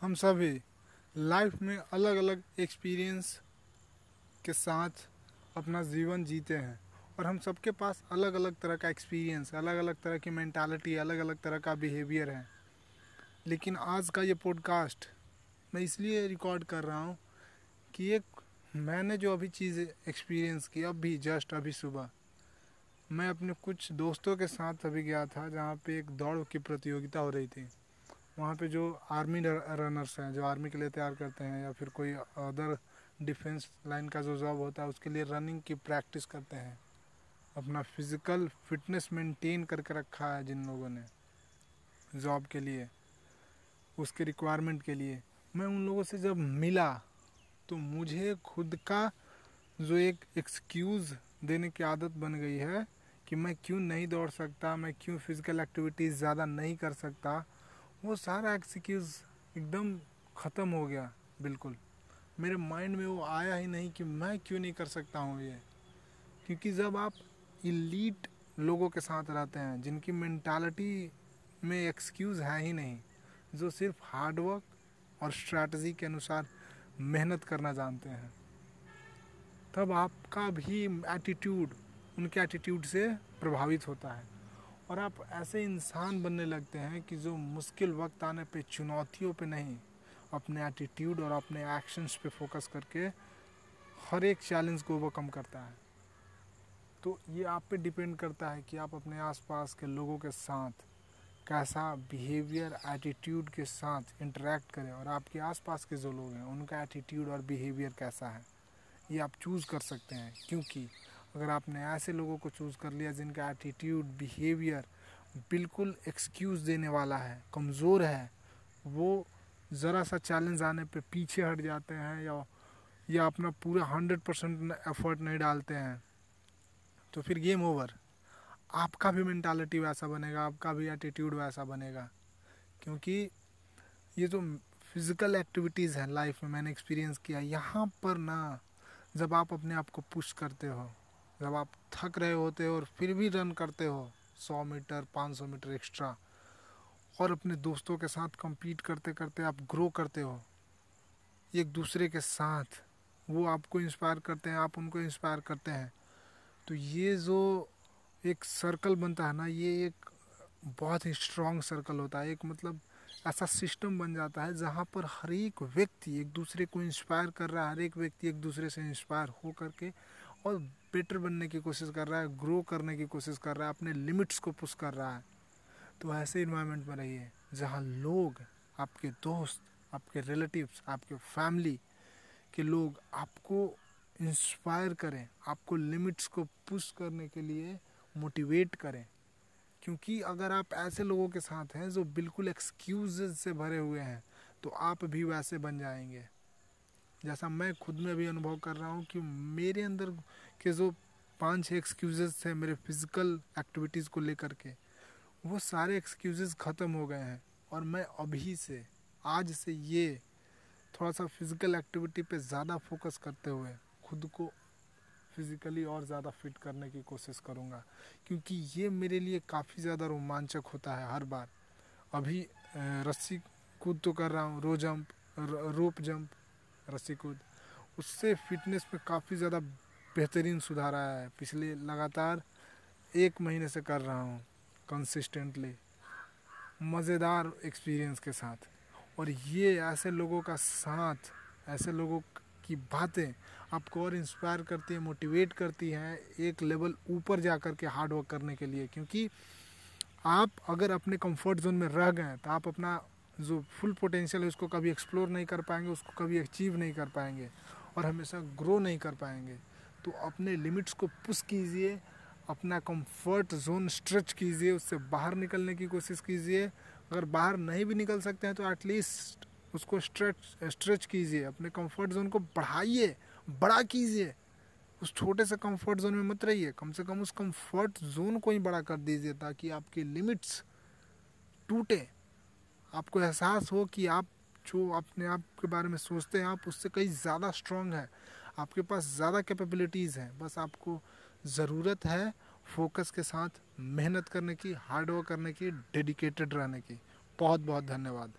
हम सभी लाइफ में अलग अलग एक्सपीरियंस के साथ अपना जीवन जीते हैं और हम सबके पास अलग अलग तरह का एक्सपीरियंस अलग अलग तरह की मैंटालिटी अलग अलग तरह का बिहेवियर है। लेकिन आज का ये पॉडकास्ट मैं इसलिए रिकॉर्ड कर रहा हूँ कि एक मैंने जो अभी चीज़ एक्सपीरियंस की, अभी जस्ट अभी सुबह, मैं अपने कुछ दोस्तों के साथ अभी गया था जहाँ पे एक दौड़ की प्रतियोगिता हो रही थी। वहाँ पे जो आर्मी रनर्स हैं, जो आर्मी के लिए तैयार करते हैं या फिर कोई अदर डिफेंस लाइन का जो जॉब होता है, उसके लिए रनिंग की प्रैक्टिस करते हैं। अपना फ़िज़िकल फिटनेस मेंटेन करके रखा है जिन लोगों ने जॉब के लिए, उसके रिक्वायरमेंट के लिए। मैं उन लोगों से जब मिला तो मुझे खुद का जो एक एक्सक्यूज़ देने की आदत बन गई है कि मैं क्यों नहीं दौड़ सकता, मैं क्यों फ़िज़िकल एक्टिविटीज़ ज़्यादा नहीं कर सकता वो सारा एक्सक्यूज़ एकदम ख़त्म हो गया, बिल्कुल। मेरे माइंड में वो आया ही नहीं कि मैं क्यों नहीं कर सकता हूँ ये। क्योंकि जब आप इलीट लोगों के साथ रहते हैं, जिनकी मैंटालिटी में एक्सक्यूज़ है ही नहीं, जो सिर्फ़ हार्डवर्क और स्ट्रैटी के अनुसार मेहनत करना जानते हैं, तब आपका भी एटीट्यूड उनके एटीट्यूड से प्रभावित होता है। और आप ऐसे इंसान बनने लगते हैं कि जो मुश्किल वक्त आने पे, चुनौतियों पे नहीं, अपने एटीट्यूड और अपने एक्शंस पे फोकस करके हर एक चैलेंज को ओवरकम करता है। तो ये आप पे डिपेंड करता है कि आप अपने आसपास के लोगों के साथ कैसा बिहेवियर एटीट्यूड के साथ इंटरेक्ट करें और आपके आसपास के जो लोग हैं, उनका एटीट्यूड और बिहेवियर कैसा है, ये आप चूज़ कर सकते हैं। क्योंकि अगर आपने ऐसे लोगों को चूज़ कर लिया जिनका एटीट्यूड बिहेवियर बिल्कुल एक्सक्यूज़ देने वाला है, कमज़ोर है, वो ज़रा सा चैलेंज आने पे पीछे हट जाते हैं या या अपना पूरा हंड्रेड परसेंट एफर्ट नहीं डालते हैं तो फिर गेम ओवर आपका भी मैंटालिटी वैसा बनेगा, आपका भी एटीट्यूड वैसा बनेगा, क्योंकि ये जो फ़िज़िकल एक्टिविटीज़ हैं लाइफ में मैंने एक्सपीरियंस किया, यहाँ पर ना जब आप अपने आप को पुश करते हो जब आप थक रहे होते हो और फिर भी रन करते हो, सौ मीटर, पाँच सौ मीटर एक्स्ट्रा और अपने दोस्तों के साथ compete करते करते आप ग्रो करते हो, एक दूसरे के साथ, वो आपको इंस्पायर करते हैं, आप उनको इंस्पायर करते हैं। तो ये जो एक सर्कल बनता है ना, ये एक बहुत ही स्ट्रॉन्ग सर्कल होता है। एक मतलब ऐसा सिस्टम बन जाता है जहाँ पर हर एक व्यक्ति एक दूसरे को इंस्पायर कर रहा है, हर एक व्यक्ति एक दूसरे से इंस्पायर हो करके और बेटर बनने की कोशिश कर रहा है ग्रो करने की कोशिश कर रहा है, अपने लिमिट्स को पुश कर रहा है। तो ऐसे इन्वायरमेंट में रहिए, जहाँ लोग, आपके दोस्त, आपके रिलेटिव्स आपके फैमिली के लोग आपको इंस्पायर करें, आपको लिमिट्स को पुश करने के लिए मोटिवेट करें। क्योंकि अगर आप ऐसे लोगों के साथ हैं जो बिल्कुल एक्सक्यूज से भरे हुए हैं तो आप भी वैसे बन जाएँगे। जैसा मैं खुद में भी अनुभव कर रहा हूँ कि मेरे अंदर के जो पाँच छः एक्सक्यूजेस थे मेरे फ़िज़िकल एक्टिविटीज़ को लेकर के, वो सारे एक्सक्यूज़ ख़त्म हो गए हैं। और मैं अभी से, आज से ये थोड़ा सा फ़िज़िकल एक्टिविटी पे ज़्यादा फोकस करते हुए खुद को फिज़िकली और ज़्यादा फिट करने की कोशिश करूँगा। क्योंकि ये मेरे लिए काफ़ी ज़्यादा रोमांचक होता है हर बार। अभी रस्सी कूद तो कर रहा हूँ रो जंप रोप जंप रस्सी कूद उससे फिटनेस पे काफ़ी ज़्यादा बेहतरीन सुधार आया है। पिछले लगातार एक महीने से कर रहा हूँ कंसिस्टेंटली मज़ेदार एक्सपीरियंस के साथ। और ये ऐसे लोगों का साथ, ऐसे लोगों की बातें आपको और इंस्पायर करती है मोटिवेट करती हैं एक लेवल ऊपर जा कर के हार्ड वर्क करने के लिए। क्योंकि आप अगर अपने कंफर्ट जोन में रह गए तो आप अपना जो फुल पोटेंशियल है, उसको कभी एक्सप्लोर नहीं कर पाएँगे, उसको कभी अचीव नहीं कर पाएँगे और हमेशा ग्रो नहीं कर पाएँगे। तो अपने लिमिट्स को पुश कीजिए, अपना कंफर्ट जोन स्ट्रेच कीजिए, उससे बाहर निकलने की कोशिश कीजिए। अगर बाहर नहीं भी निकल सकते हैं तो एटलीस्ट उसको स्ट्रेच स्ट्रेच कीजिए, अपने कंफर्ट जोन को बढ़ाइए, बड़ा कीजिए। उस छोटे से कंफर्ट जोन में मत रहिए, कम से कम उस कंफर्ट जोन को ही बड़ा कर दीजिए ताकि आपकी लिमिट्स टूटे। आपको एहसास हो कि आप जो अपने आप के बारे में सोचते हैं, आप उससे कहीं ज़्यादा स्ट्रांग है। आपके पास ज़्यादा कैपेबिलिटीज़ हैं। बस आपको ज़रूरत है फोकस के साथ, मेहनत करने की हार्डवर्क करने की डेडिकेटेड रहने की। बहुत बहुत धन्यवाद।